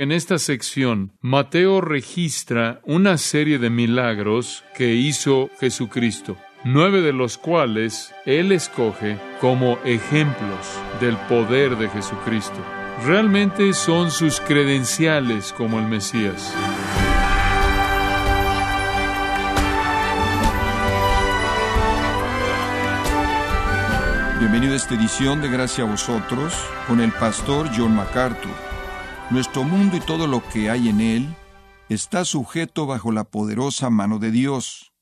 En esta sección, Mateo registra una serie de milagros que hizo Jesucristo, nueve de los cuales Él escoge como ejemplos del poder de Jesucristo. Realmente son sus credenciales como el Mesías. Bienvenido a esta edición de Gracia a vosotros con el pastor John MacArthur. Nuestro mundo y todo lo que hay en él está sujeto bajo la poderosa mano de Dios.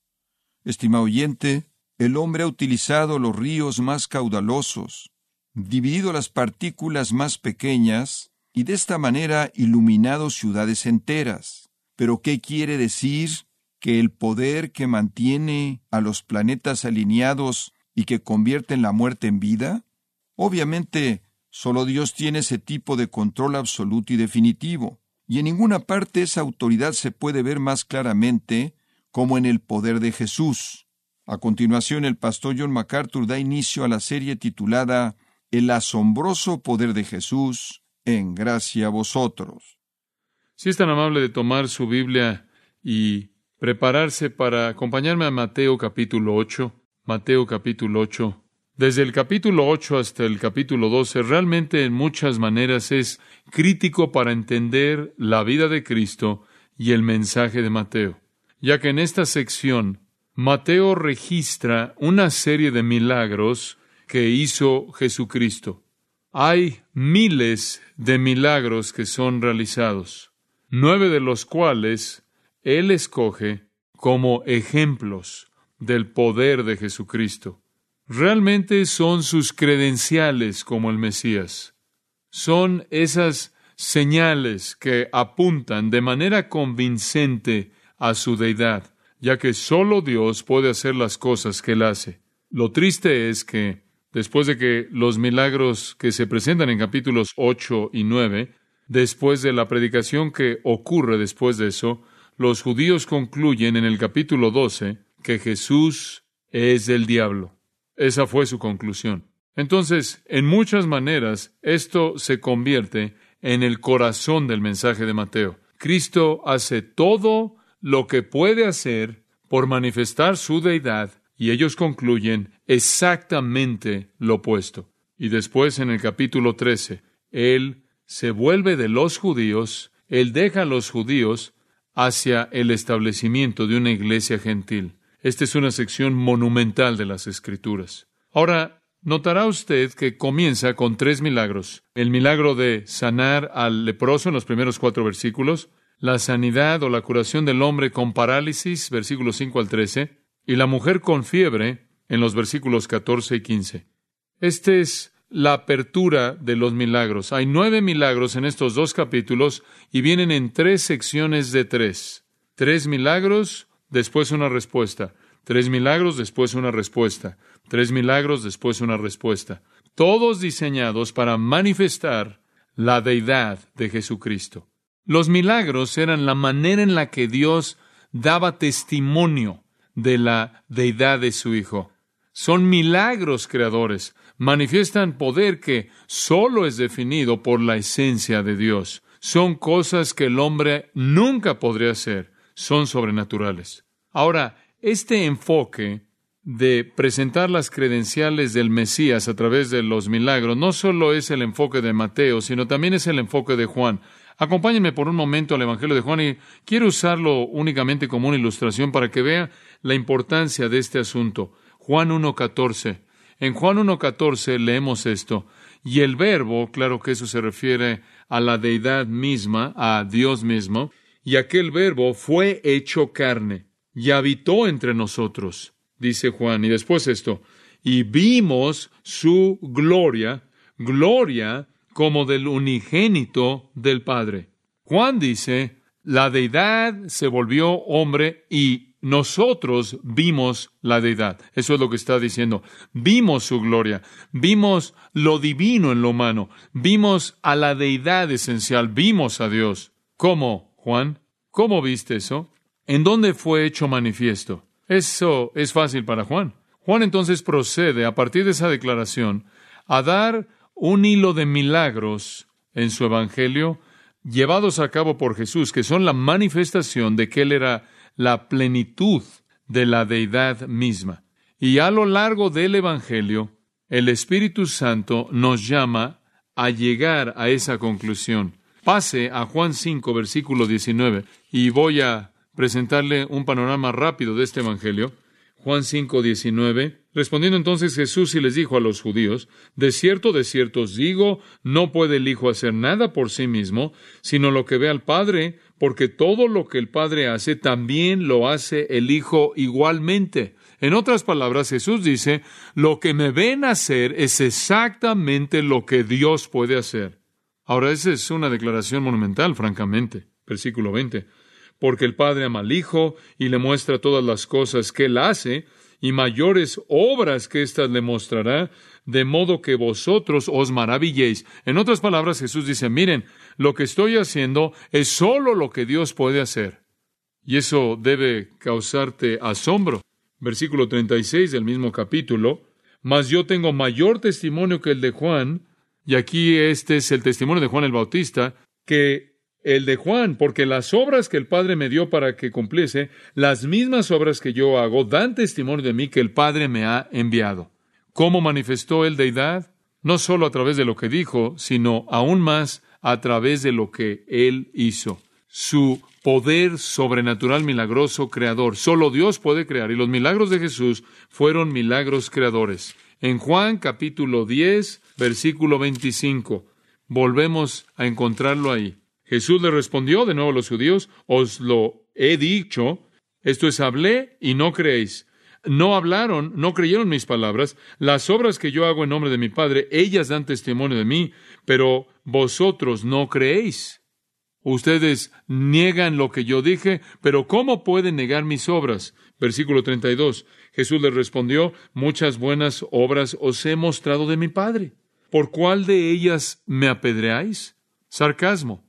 Estimado oyente, el hombre ha utilizado los ríos más caudalosos, dividido las partículas más pequeñas y de esta manera iluminado ciudades enteras. Pero ¿qué quiere decir? Que el poder que mantiene a los planetas alineados y que convierte en la muerte en vida? Obviamente Solo Dios tiene ese tipo de control absoluto y definitivo, y en ninguna parte esa autoridad se puede ver más claramente como en el poder de Jesús. A continuación, el pastor John MacArthur da inicio a la serie titulada El asombroso poder de Jesús en gracia a vosotros. Si es tan amable de tomar su Biblia y prepararse para acompañarme a Mateo capítulo 8, Mateo capítulo 8, desde el capítulo 8 hasta el capítulo 12 realmente en muchas maneras es crítico para entender la vida de Cristo y el mensaje de Mateo, ya que en esta sección Mateo registra una serie de milagros que hizo Jesucristo. Hay miles de milagros que son realizados, nueve de los cuales Él escoge como ejemplos del poder de Jesucristo realmente son sus credenciales como el Mesías. Son esas señales que apuntan de manera convincente a su deidad, ya que solo Dios puede hacer las cosas que Él hace. Lo triste es que, después de que los milagros que se presentan en capítulos 8 y 9, después de la predicación que ocurre después de eso, los judíos concluyen en el capítulo 12 que Jesús es el diablo. Esa fue su conclusión. Entonces, en muchas maneras, esto se convierte en el corazón del mensaje de Mateo. Cristo hace todo lo que puede hacer por manifestar su deidad y ellos concluyen exactamente lo opuesto. Y después en el capítulo 13, Él se vuelve de los judíos, Él deja a los judíos hacia el establecimiento de una iglesia gentil. Esta es una sección monumental de las Escrituras. Ahora, notará usted que comienza con tres milagros. El milagro de sanar al leproso en los primeros cuatro versículos, la sanidad o la curación del hombre con parálisis, versículos 5 al 13, y la mujer con fiebre en los versículos 14 y 15. Esta es la apertura de los milagros. Hay nueve milagros en estos dos capítulos y vienen en tres secciones de tres. Tres milagros, después una respuesta. Tres milagros, después una respuesta. Tres milagros, después una respuesta. Todos diseñados para manifestar la deidad de Jesucristo. Los milagros eran la manera en la que Dios daba testimonio de la deidad de su Hijo. Son milagros creadores, manifiestan poder que solo es definido por la esencia de Dios. Son cosas que el hombre nunca podría hacer, son sobrenaturales. Ahora, este enfoque de presentar las credenciales del Mesías a través de los milagros no solo es el enfoque de Mateo, sino también es el enfoque de Juan. Acompáñenme por un momento al Evangelio de Juan y quiero usarlo únicamente como una ilustración para que vea la importancia de este asunto. Juan 1.14. En Juan 1.14 leemos esto. Y el verbo, claro que eso se refiere a la deidad misma, a Dios mismo, y aquel verbo fue hecho carne y habitó entre nosotros, dice Juan. Y después esto, y vimos su gloria, gloria como del unigénito del Padre. Juan dice, la deidad se volvió hombre y nosotros vimos la deidad. Eso es lo que está diciendo. Vimos su gloria, vimos lo divino en lo humano, vimos a la deidad esencial, vimos a Dios. ¿Cómo, Juan? ¿Cómo viste eso? ¿En dónde fue hecho manifiesto? Eso es fácil para Juan. Juan entonces procede, a partir de esa declaración, a dar un hilo de milagros en su Evangelio llevados a cabo por Jesús, que son la manifestación de que Él era la plenitud de la deidad misma. Y a lo largo del Evangelio, el Espíritu Santo nos llama a llegar a esa conclusión. Pase a Juan 5, versículo 19, y voy a presentarle un panorama rápido de este Evangelio. Juan 5, 19. Respondiendo entonces Jesús y les dijo a los judíos, De cierto, de cierto os digo, no puede el Hijo hacer nada por sí mismo, sino lo que ve al Padre, porque todo lo que el Padre hace, también lo hace el Hijo igualmente. En otras palabras, Jesús dice, lo que me ven hacer es exactamente lo que Dios puede hacer. Ahora, esa es una declaración monumental, francamente. Versículo 20. Porque el Padre ama al Hijo y le muestra todas las cosas que Él hace, y mayores obras que éstas le mostrará, de modo que vosotros os maravilléis. En otras palabras, Jesús dice, miren, lo que estoy haciendo es solo lo que Dios puede hacer. Y eso debe causarte asombro versículo 36 del mismo capítulo, mas yo tengo mayor testimonio que el de Juan, y aquí este es el testimonio de Juan el Bautista, que el de Juan, porque las obras que el Padre me dio para que cumpliese, las mismas obras que yo hago, dan testimonio de mí que el Padre me ha enviado. ¿Cómo manifestó él deidad? No solo a través de lo que dijo, sino aún más a través de lo que él hizo. Su poder sobrenatural, milagroso, creador. Solo Dios puede crear y los milagros de Jesús fueron milagros creadores. En Juan capítulo 10, versículo 25, volvemos a encontrarlo ahí. Jesús le respondió de nuevo a los judíos, os lo he dicho, esto es, hablé y no creéis. No hablaron, no creyeron mis palabras. Las obras que yo hago en nombre de mi Padre, ellas dan testimonio de mí, pero vosotros no creéis. Ustedes niegan lo que yo dije, pero ¿cómo pueden negar mis obras? Versículo 32. Jesús les respondió, muchas buenas obras os he mostrado de mi Padre. ¿Por cuál de ellas me apedreáis? Sarcasmo.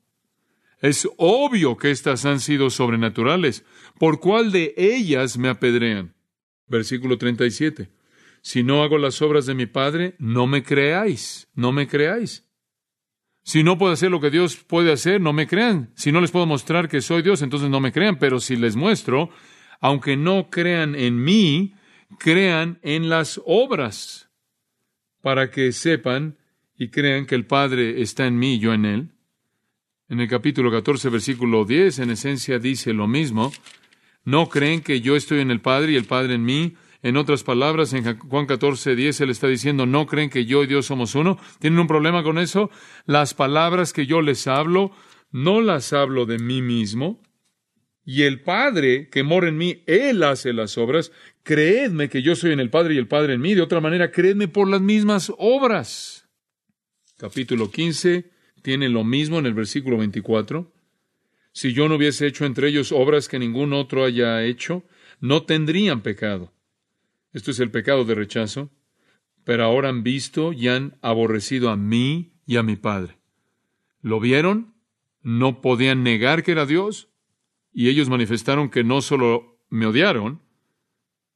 Es obvio que estas han sido sobrenaturales. ¿Por cuál de ellas me apedrean? Versículo 37. Si no hago las obras de mi Padre, no me creáis, no me creáis. Si no puedo hacer lo que Dios puede hacer, no me crean. Si no les puedo mostrar que soy Dios, entonces no me crean. Pero si les muestro, aunque no crean en mí, crean en las obras, para que sepan y crean que el Padre está en mí y yo en Él. En el capítulo 14, versículo 10, en esencia dice lo mismo. No creen que yo estoy en el Padre y el Padre en mí. En otras palabras, en Juan 14, 10, Él está diciendo, ¿no creen que yo y Dios somos uno? ¿Tienen un problema con eso? Las palabras que yo les hablo, no las hablo de mí mismo. Y el Padre que mora en mí, Él hace las obras. Creedme que yo soy en el Padre y el Padre en mí. De otra manera, creedme por las mismas obras. Capítulo 15 tiene lo mismo en el versículo 24. Si yo no hubiese hecho entre ellos obras que ningún otro haya hecho, no tendrían pecado. Esto es el pecado de rechazo. Pero ahora han visto y han aborrecido a mí y a mi Padre. ¿Lo vieron? No podían negar que era Dios. Y ellos manifestaron que no solo me odiaron,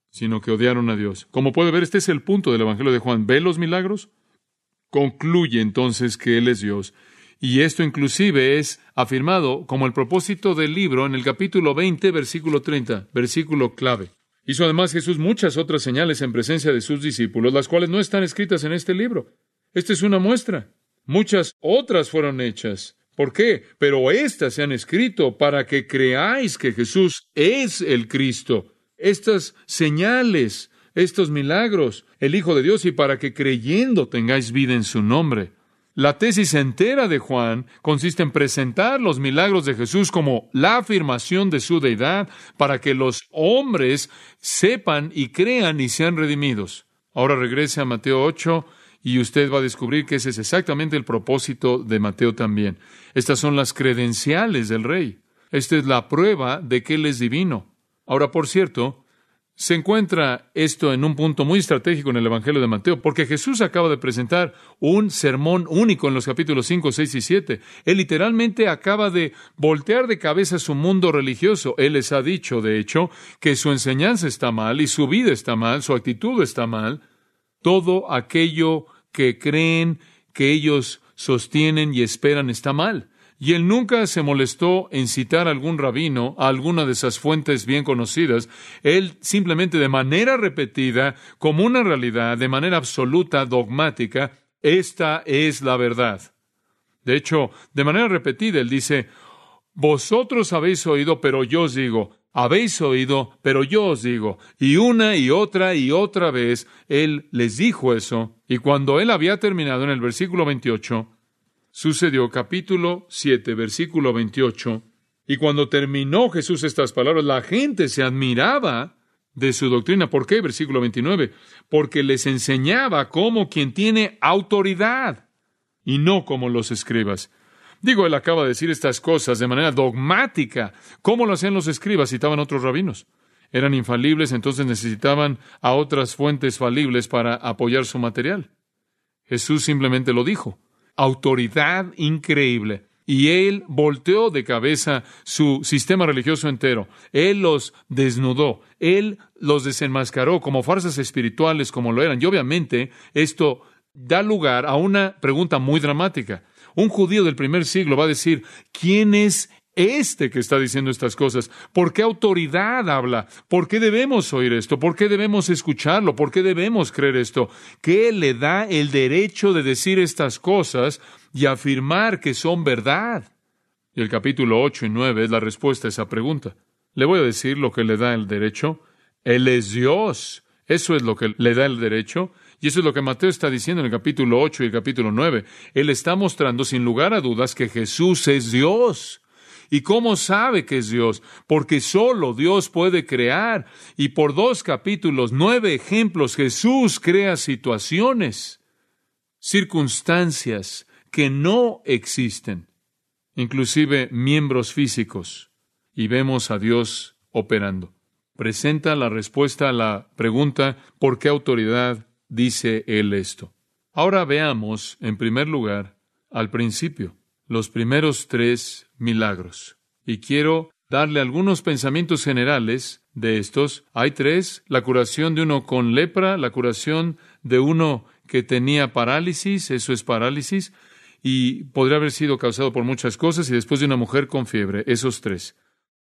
sino que odiaron a Dios. Como puede ver, este es el punto del Evangelio de Juan. ¿Ve los milagros? Concluye entonces que Él es Dios. Y esto inclusive es afirmado como el propósito del libro en el capítulo 20, versículo 30, versículo clave. Hizo además Jesús muchas otras señales en presencia de sus discípulos, las cuales no están escritas en este libro. Esta es una muestra. Muchas otras fueron hechas. ¿Por qué? Pero estas se han escrito para que creáis que Jesús es el Cristo. Estas señales, estos milagros, el Hijo de Dios, y para que creyendo tengáis vida en su nombre. La tesis entera de Juan consiste en presentar los milagros de Jesús como la afirmación de su deidad para que los hombres sepan y crean y sean redimidos. Ahora regrese a Mateo 8 y usted va a descubrir que ese es exactamente el propósito de Mateo también. Estas son las credenciales del rey. Esta es la prueba de que Él es divino. Ahora, por cierto, se encuentra esto en un punto muy estratégico en el Evangelio de Mateo, porque Jesús acaba de presentar un sermón único en los capítulos 5, 6 y 7. Él literalmente acaba de voltear de cabeza su mundo religioso. Él les ha dicho, de hecho, que su enseñanza está mal y su vida está mal, su actitud está mal. Todo aquello que creen, que ellos sostienen y esperan está mal. Y él nunca se molestó en citar a algún rabino, a alguna de esas fuentes bien conocidas. Él simplemente de manera repetida, como una realidad, de manera absoluta, dogmática, esta es la verdad. De hecho, de manera repetida, él dice, vosotros habéis oído, pero yo os digo, habéis oído, pero yo os digo. Y una y otra y otra vez él les dijo eso. Y cuando él había terminado en el versículo 28, sucedió capítulo 7, versículo 28, y cuando terminó Jesús estas palabras, la gente se admiraba de su doctrina. ¿Por qué? Versículo 29. Porque les enseñaba como quien tiene autoridad y no como los escribas. Digo, él acaba de decir estas cosas de manera dogmática. ¿Cómo lo hacían los escribas? Citaban otros rabinos. Eran infalibles, entonces necesitaban a otras fuentes falibles para apoyar su material. Jesús simplemente lo dijo autoridad increíble. Y él volteó de cabeza su sistema religioso entero. Él los desnudó. Él los desenmascaró como farsas espirituales como lo eran. Y obviamente esto da lugar a una pregunta muy dramática. Un judío del primer siglo va a decir, ¿quién es este que está diciendo estas cosas. ¿Por qué autoridad habla? ¿Por qué debemos oír esto? ¿Por qué debemos escucharlo? ¿Por qué debemos creer esto? ¿Qué le da el derecho de decir estas cosas y afirmar que son verdad? Y el capítulo 8 y 9 es la respuesta a esa pregunta. Le voy a decir lo que le da el derecho. Él es Dios. Eso es lo que le da el derecho. Y eso es lo que Mateo está diciendo en el capítulo 8 y el capítulo 9. Él está mostrando sin lugar a dudas que Jesús es Dios. ¿Y cómo sabe que es Dios? Porque solo Dios puede crear. Y por dos capítulos, nueve ejemplos, Jesús crea situaciones, circunstancias que no existen, inclusive miembros físicos. Y vemos a Dios operando. Presenta la respuesta a la pregunta ¿por qué autoridad dice Él esto? Ahora veamos, en primer lugar, al principio los primeros tres milagros. Y quiero darle algunos pensamientos generales de estos. Hay tres, la curación de uno con lepra, la curación de uno que tenía parálisis, eso es parálisis, y podría haber sido causado por muchas cosas, y después de una mujer con fiebre, esos tres.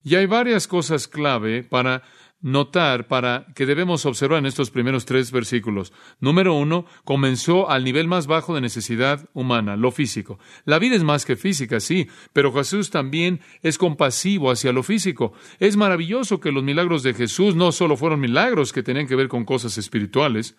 Y hay varias cosas clave para notar para que debemos observar en estos primeros tres versículos. Número uno, comenzó al nivel más bajo de necesidad humana, lo físico. La vida es más que física, sí, pero Jesús también es compasivo hacia lo físico. Es maravilloso que los milagros de Jesús no solo fueron milagros que tenían que ver con cosas espirituales,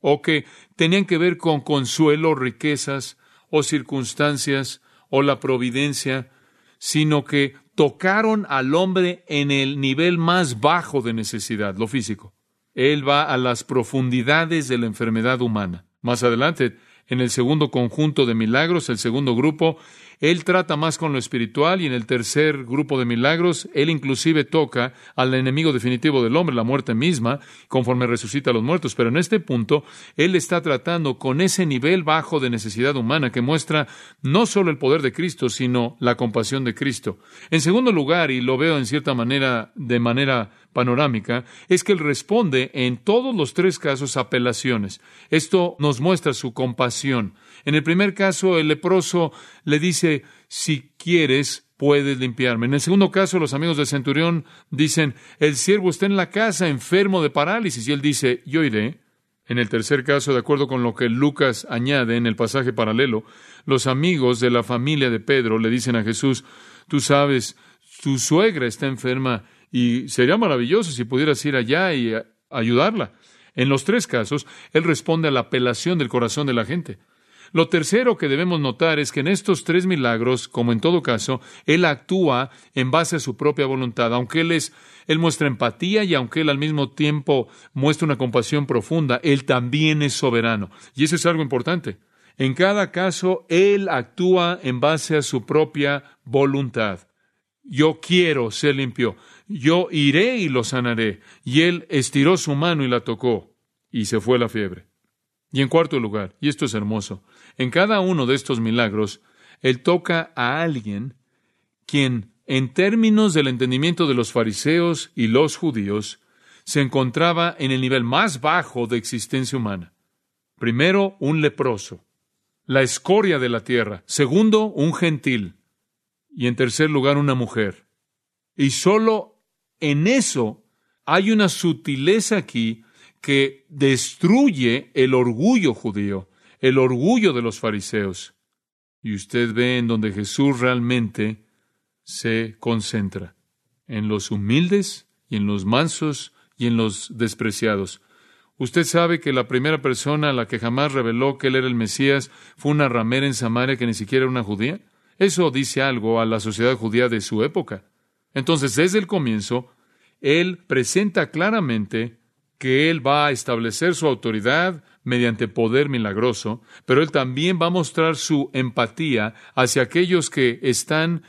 o que tenían que ver con consuelo, riquezas, o circunstancias, o la providencia, sino que tocaron al hombre en el nivel más bajo de necesidad, lo físico. Él va a las profundidades de la enfermedad humana. Más adelante, en el segundo conjunto de milagros, el segundo grupo, él trata más con lo espiritual y en el tercer grupo de milagros, Él inclusive toca al enemigo definitivo del hombre, la muerte misma, conforme resucita a los muertos. Pero en este punto, Él está tratando con ese nivel bajo de necesidad humana que muestra no solo el poder de Cristo, sino la compasión de Cristo. En segundo lugar, y lo veo en cierta manera, de manera panorámica, es que Él responde en todos los tres casos apelaciones. Esto nos muestra su compasión. En el primer caso, el leproso le dice, si quieres, puedes limpiarme. En el segundo caso, los amigos del centurión dicen, el siervo está en la casa enfermo de parálisis. Y él dice, yo iré. En el tercer caso, de acuerdo con lo que Lucas añade en el pasaje paralelo, los amigos de la familia de Pedro le dicen a Jesús, tú sabes, tu suegra está enferma y sería maravilloso si pudieras ir allá y ayudarla. En los tres casos, él responde a la apelación del corazón de la gente. Lo tercero que debemos notar es que en estos tres milagros, como en todo caso, Él actúa en base a su propia voluntad, aunque Él es, Él muestra empatía y aunque Él al mismo tiempo muestra una compasión profunda, Él también es soberano. Y eso es algo importante. En cada caso, Él actúa en base a su propia voluntad. Yo quiero ser limpio. Yo iré y lo sanaré. Y Él estiró su mano y la tocó. Y se fue la fiebre. Y en cuarto lugar, y esto es hermoso, en cada uno de estos milagros, Él toca a alguien quien, en términos del entendimiento de los fariseos y los judíos, se encontraba en el nivel más bajo de existencia humana. Primero, un leproso, la escoria de la tierra. Segundo, un gentil. y en tercer lugar una mujer. Y solo en eso hay una sutileza aquí que destruye el orgullo judío, el orgullo de los fariseos. Y usted ve en donde Jesús realmente se concentra, en los humildes y en los mansos y en los despreciados. Usted sabe que la primera persona a la que jamás reveló que él era el Mesías fue una ramera en Samaria que ni siquiera era una judía. Eso dice algo a la sociedad judía de su época. Entonces, desde el comienzo, él presenta claramente que él va a establecer su autoridad mediante poder milagroso, pero él también va a mostrar su empatía hacia aquellos que están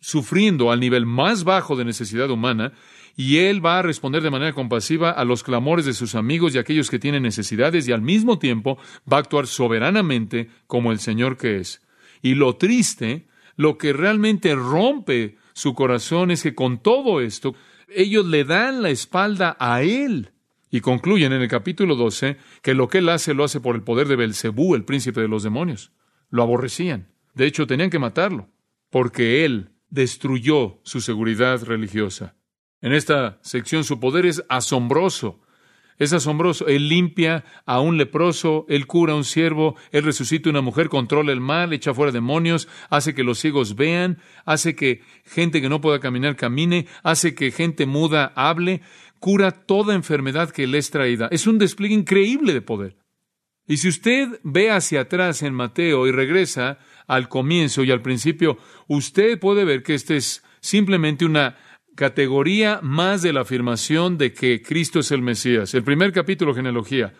sufriendo al nivel más bajo de necesidad humana, y él va a responder de manera compasiva a los clamores de sus amigos y aquellos que tienen necesidades, y al mismo tiempo va a actuar soberanamente como el Señor que es. Y lo triste, lo que realmente rompe su corazón es que con todo esto, ellos le dan la espalda a él. Y concluyen en el capítulo 12 que lo que él hace lo hace por el poder de Belcebú, el príncipe de los demonios. Lo aborrecían. De hecho, tenían que matarlo, porque él destruyó su seguridad religiosa. En esta sección su poder es asombroso. Es asombroso. Él limpia a un leproso, él cura a un siervo, él resucita a una mujer, controla el mal, echa fuera demonios, hace que los ciegos vean, hace que gente que no pueda caminar camine, hace que gente muda hable, cura toda enfermedad que le es traída. Es un despliegue increíble de poder. Y si usted ve hacia atrás en Mateo y regresa al comienzo y al principio, usted puede ver que este es simplemente una categoría más de la afirmación de que Cristo es el Mesías. El primer capítulo, genealogía.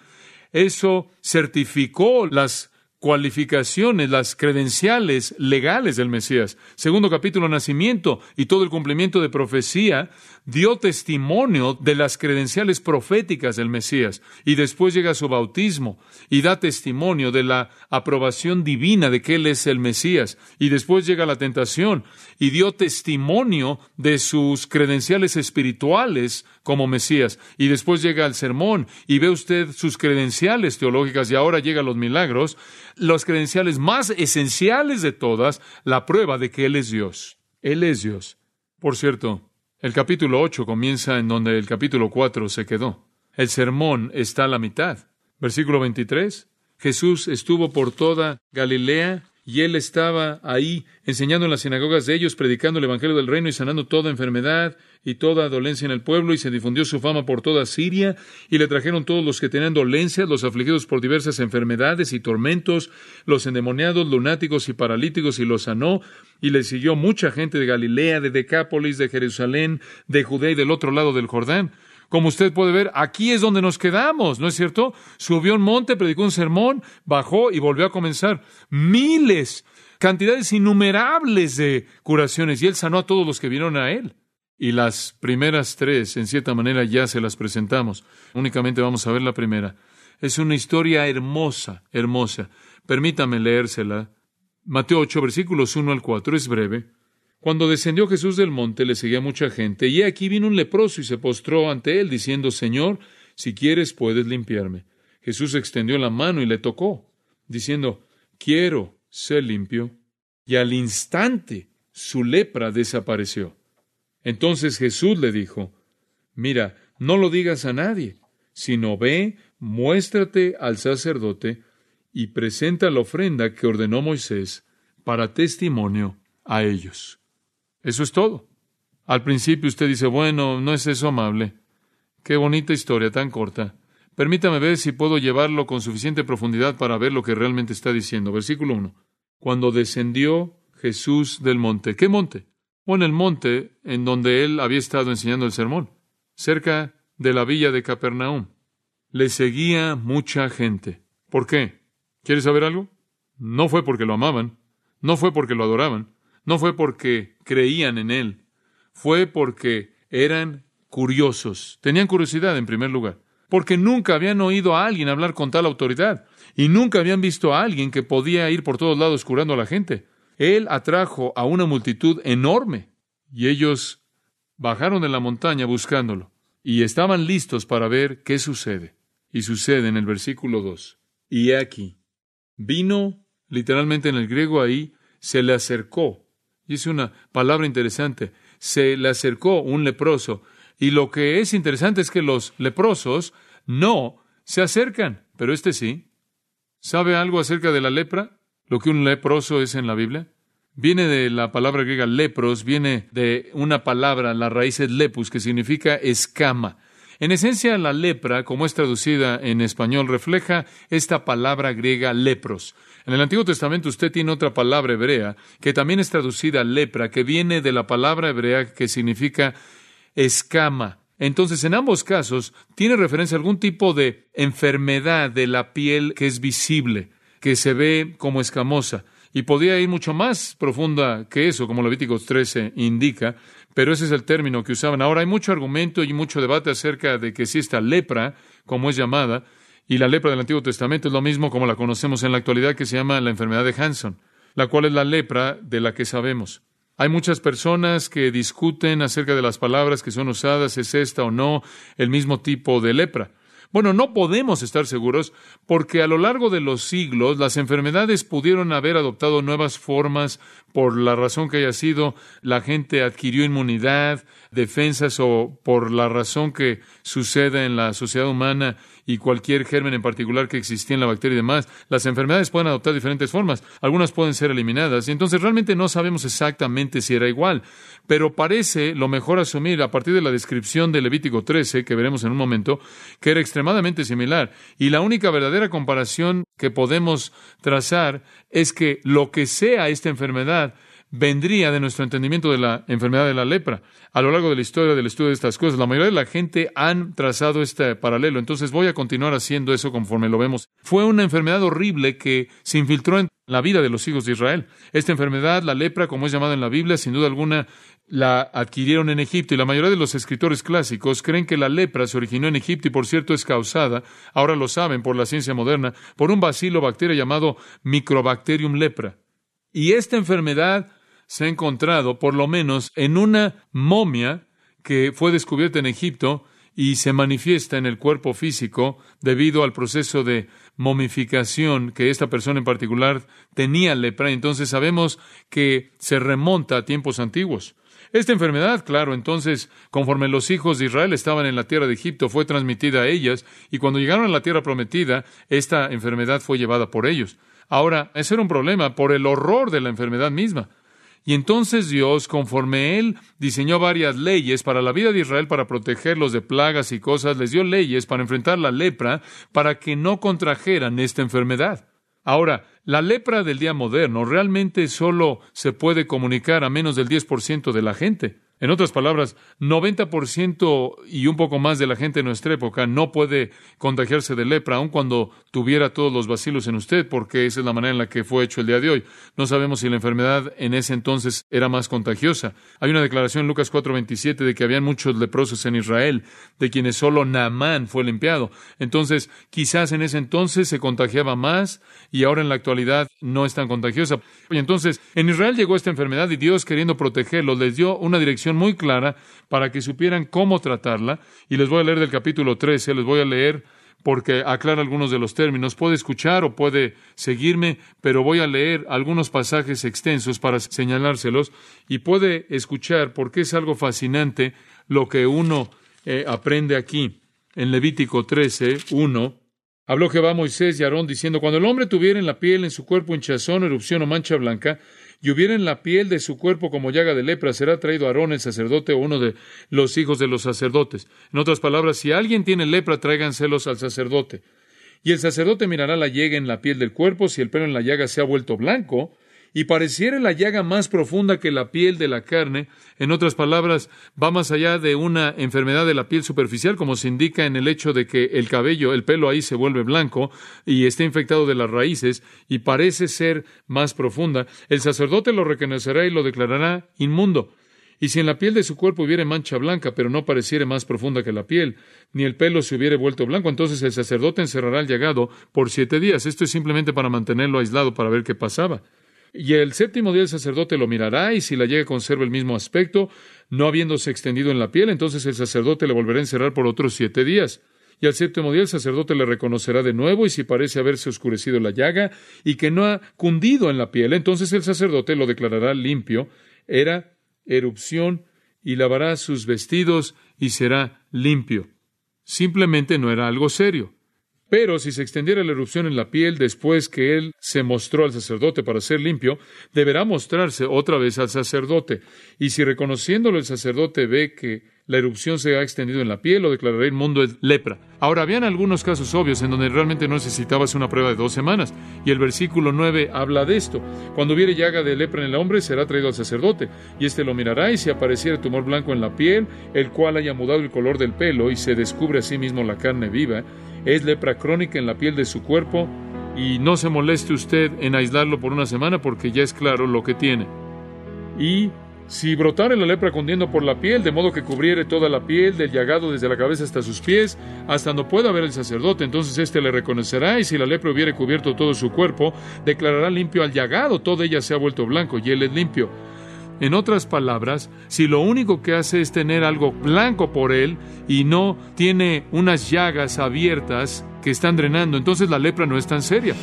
Eso certificó las cualificaciones, las credenciales legales del Mesías. Segundo capítulo, nacimiento y todo el cumplimiento de profecía dio testimonio de las credenciales proféticas del Mesías. Y después llega su bautismo y da testimonio de la aprobación divina de que Él es el Mesías. Y después llega la tentación y dio testimonio de sus credenciales espirituales como Mesías. Y después llega el sermón y ve usted sus credenciales teológicas y ahora llega los milagros las credenciales más esenciales de todas, la prueba de que Él es Dios. Él es Dios. Por cierto, el capítulo 8 comienza en donde el capítulo 4 se quedó. El sermón está a la mitad. Versículo 23. Jesús estuvo por toda Galilea y él estaba ahí enseñando en las sinagogas de ellos, predicando el Evangelio del Reino y sanando toda enfermedad y toda dolencia en el pueblo, y se difundió su fama por toda Siria, y le trajeron todos los que tenían dolencias, los afligidos por diversas enfermedades y tormentos, los endemoniados, lunáticos y paralíticos, y los sanó, y le siguió mucha gente de Galilea, de Decápolis, de Jerusalén, de Judea y del otro lado del Jordán. Como usted puede ver, aquí es donde nos quedamos, ¿no es cierto? Subió un monte, predicó un sermón, bajó y volvió a comenzar. Miles, cantidades innumerables de curaciones, y él sanó a todos los que vinieron a él. Y las primeras tres, en cierta manera, ya se las presentamos. Únicamente vamos a ver la primera. Es una historia hermosa, hermosa. Permítame leérsela. Mateo 8, versículos 1 al 4, es breve. Cuando descendió Jesús del monte le seguía mucha gente, y aquí vino un leproso y se postró ante él, diciendo, Señor, si quieres puedes limpiarme. Jesús extendió la mano y le tocó, diciendo, Quiero ser limpio. Y al instante su lepra desapareció. Entonces Jesús le dijo, Mira, no lo digas a nadie, sino ve, muéstrate al sacerdote y presenta la ofrenda que ordenó Moisés para testimonio a ellos. Eso es todo. Al principio usted dice, bueno, no es eso amable. Qué bonita historia tan corta. Permítame ver si puedo llevarlo con suficiente profundidad para ver lo que realmente está diciendo. Versículo 1. Cuando descendió Jesús del monte. ¿Qué monte? Bueno, el monte en donde él había estado enseñando el sermón, cerca de la villa de Capernaum. Le seguía mucha gente. ¿Por qué? ¿Quieres saber algo? No fue porque lo amaban, no fue porque lo adoraban, no fue porque creían en Él, fue porque eran curiosos. Tenían curiosidad en primer lugar, porque nunca habían oído a alguien hablar con tal autoridad y nunca habían visto a alguien que podía ir por todos lados curando a la gente. Él atrajo a una multitud enorme y ellos bajaron de la montaña buscándolo y estaban listos para ver qué sucede. Y sucede en el versículo 2. Y aquí, vino, literalmente en el griego ahí, se le acercó Y es una palabra interesante. Se le acercó un leproso. Y lo que es interesante es que los leprosos no se acercan, pero este sí. ¿Sabe algo acerca de la lepra? Lo que un leproso es en la Biblia. Viene de la palabra griega lepros, viene de una palabra, la raíz es lepus, que significa escama. En esencia, la lepra, como es traducida en español, refleja esta palabra griega lepros. En el Antiguo Testamento usted tiene otra palabra hebrea que también es traducida lepra, que viene de la palabra hebrea que significa escama. Entonces, en ambos casos, tiene referencia a algún tipo de enfermedad de la piel que es visible, que se ve como escamosa. Y podría ir mucho más profunda que eso, como Levíticos 13 indica, pero ese es el término que usaban. Ahora hay mucho argumento y mucho debate acerca de que si esta lepra, como es llamada, y la lepra del Antiguo Testamento es lo mismo como la conocemos en la actualidad, que se llama la enfermedad de Hanson, la cual es la lepra de la que sabemos. Hay muchas personas que discuten acerca de las palabras que son usadas, es esta o no el mismo tipo de lepra. Bueno, no podemos estar seguros porque a lo largo de los siglos las enfermedades pudieron haber adoptado nuevas formas por la razón que haya sido, la gente adquirió inmunidad, defensas o por la razón que sucede en la sociedad humana y cualquier germen en particular que existía en la bacteria y demás, las enfermedades pueden adoptar diferentes formas. Algunas pueden ser eliminadas y entonces realmente no sabemos exactamente si era igual, pero parece lo mejor asumir a partir de la descripción de Levítico 13, que veremos en un momento, que era extremadamente similar. Y la única verdadera comparación que podemos trazar es que lo que sea esta enfermedad vendría de nuestro entendimiento de la enfermedad de la lepra. A lo largo de la historia del estudio de estas cosas, la mayoría de la gente han trazado este paralelo. Entonces voy a continuar haciendo eso conforme lo vemos. Fue una enfermedad horrible que se infiltró en la vida de los hijos de Israel. Esta enfermedad, la lepra, como es llamada en la Biblia, sin duda alguna la adquirieron en Egipto y la mayoría de los escritores clásicos creen que la lepra se originó en Egipto y por cierto es causada, ahora lo saben por la ciencia moderna, por un bacilo bacteria llamado Microbacterium lepra. Y esta enfermedad se ha encontrado, por lo menos, en una momia que fue descubierta en Egipto y se manifiesta en el cuerpo físico debido al proceso de momificación que esta persona en particular tenía lepra. Entonces sabemos que se remonta a tiempos antiguos. Esta enfermedad, claro, entonces, conforme los hijos de Israel estaban en la tierra de Egipto, fue transmitida a ellas, y cuando llegaron a la tierra prometida, esta enfermedad fue llevada por ellos. Ahora, ese era un problema por el horror de la enfermedad misma. Y entonces Dios, conforme Él diseñó varias leyes para la vida de Israel, para protegerlos de plagas y cosas, les dio leyes para enfrentar la lepra, para que no contrajeran esta enfermedad. Ahora, la lepra del día moderno realmente solo se puede comunicar a menos del 10% de la gente. En otras palabras, 90% y un poco más de la gente de nuestra época no puede contagiarse de lepra, aun cuando tuviera todos los vacilos en usted, porque esa es la manera en la que fue hecho el día de hoy. No sabemos si la enfermedad en ese entonces era más contagiosa. Hay una declaración en Lucas 4:27 de que habían muchos leprosos en Israel, de quienes solo Naamán fue limpiado. Entonces, quizás en ese entonces se contagiaba más y ahora en la actualidad no es tan contagiosa. Y entonces, en Israel llegó esta enfermedad y Dios, queriendo protegerlos, les dio una dirección muy clara para que supieran cómo tratarla. Y les voy a leer del capítulo 13, les voy a leer porque aclara algunos de los términos. Puede escuchar o puede seguirme, pero voy a leer algunos pasajes extensos para señalárselos y puede escuchar porque es algo fascinante lo que uno eh, aprende aquí. En Levítico 13, 1, habló Jehová Moisés y Aarón diciendo, cuando el hombre tuviera en la piel, en su cuerpo hinchazón, erupción o mancha blanca, y hubiera en la piel de su cuerpo como llaga de lepra, será traído Aarón el sacerdote o uno de los hijos de los sacerdotes. En otras palabras, si alguien tiene lepra, tráiganselos al sacerdote. Y el sacerdote mirará la llaga en la piel del cuerpo, si el pelo en la llaga se ha vuelto blanco, y pareciera la llaga más profunda que la piel de la carne, en otras palabras, va más allá de una enfermedad de la piel superficial, como se indica en el hecho de que el cabello, el pelo ahí se vuelve blanco y está infectado de las raíces y parece ser más profunda, el sacerdote lo reconocerá y lo declarará inmundo. Y si en la piel de su cuerpo hubiere mancha blanca, pero no pareciere más profunda que la piel, ni el pelo se hubiere vuelto blanco, entonces el sacerdote encerrará al llagado por siete días. Esto es simplemente para mantenerlo aislado, para ver qué pasaba. Y el séptimo día el sacerdote lo mirará, y si la llaga conserva el mismo aspecto, no habiéndose extendido en la piel, entonces el sacerdote le volverá a encerrar por otros siete días. Y al séptimo día el sacerdote le reconocerá de nuevo, y si parece haberse oscurecido la llaga, y que no ha cundido en la piel, entonces el sacerdote lo declarará limpio. era erupción y lavará sus vestidos y será limpio. Simplemente no era algo serio. Pero si se extendiera la erupción en la piel después que él se mostró al sacerdote para ser limpio, deberá mostrarse otra vez al sacerdote. Y si reconociéndolo el sacerdote ve que la erupción se ha extendido en la piel, lo declarará inmundo es lepra. Ahora, habían algunos casos obvios en donde realmente no necesitabas una prueba de dos semanas. Y el versículo 9 habla de esto. Cuando hubiere llaga de lepra en el hombre, será traído al sacerdote. Y éste lo mirará, y si apareciere tumor blanco en la piel, el cual haya mudado el color del pelo, y se descubre a sí mismo la carne viva, es lepra crónica en la piel de su cuerpo y no se moleste usted en aislarlo por una semana porque ya es claro lo que tiene. Y si brotare la lepra cundiendo por la piel, de modo que cubriere toda la piel del llagado desde la cabeza hasta sus pies, hasta no pueda ver el sacerdote, entonces éste le reconocerá, y si la lepra hubiere cubierto todo su cuerpo, declarará limpio al llagado, toda ella se ha vuelto blanco, y él es limpio. En otras palabras, si lo único que hace es tener algo blanco por él y no tiene unas llagas abiertas que están drenando, entonces la lepra no es tan seria.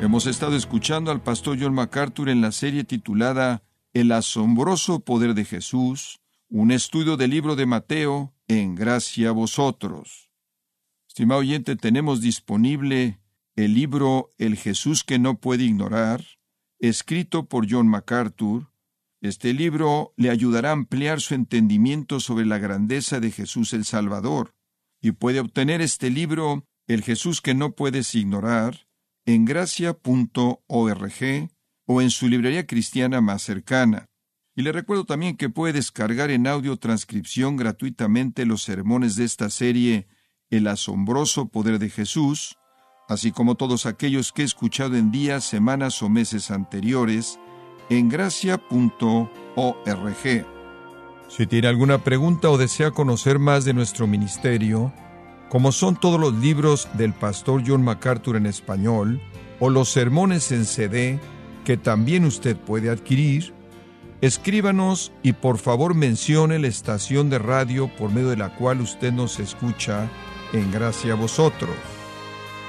Hemos estado escuchando al pastor John MacArthur en la serie titulada El asombroso poder de Jesús, un estudio del libro de Mateo, en gracia a vosotros. Estimado oyente, tenemos disponible el libro El Jesús que no puede ignorar, escrito por John MacArthur, este libro le ayudará a ampliar su entendimiento sobre la grandeza de Jesús el Salvador, y puede obtener este libro, El Jesús que no puedes ignorar, en gracia.org o en su librería cristiana más cercana. Y le recuerdo también que puede descargar en audio transcripción gratuitamente los sermones de esta serie El asombroso poder de Jesús, así como todos aquellos que he escuchado en días, semanas o meses anteriores, en gracia.org. Si tiene alguna pregunta o desea conocer más de nuestro ministerio, como son todos los libros del pastor John MacArthur en español, o los sermones en CD, que también usted puede adquirir, escríbanos y por favor mencione la estación de radio por medio de la cual usted nos escucha en Gracia a Vosotros.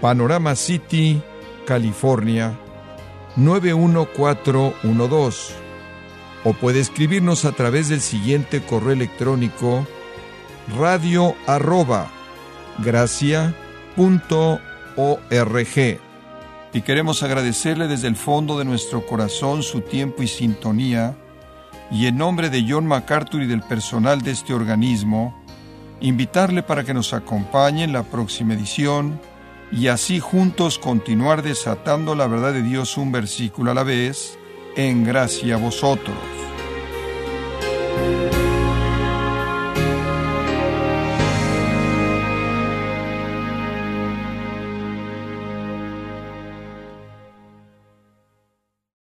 Panorama City, California 91412 o puede escribirnos a través del siguiente correo electrónico radio arroba Y queremos agradecerle desde el fondo de nuestro corazón su tiempo y sintonía, y en nombre de John MacArthur y del personal de este organismo, invitarle para que nos acompañe en la próxima edición y así juntos continuar desatando la verdad de Dios un versículo a la vez, en gracia a vosotros.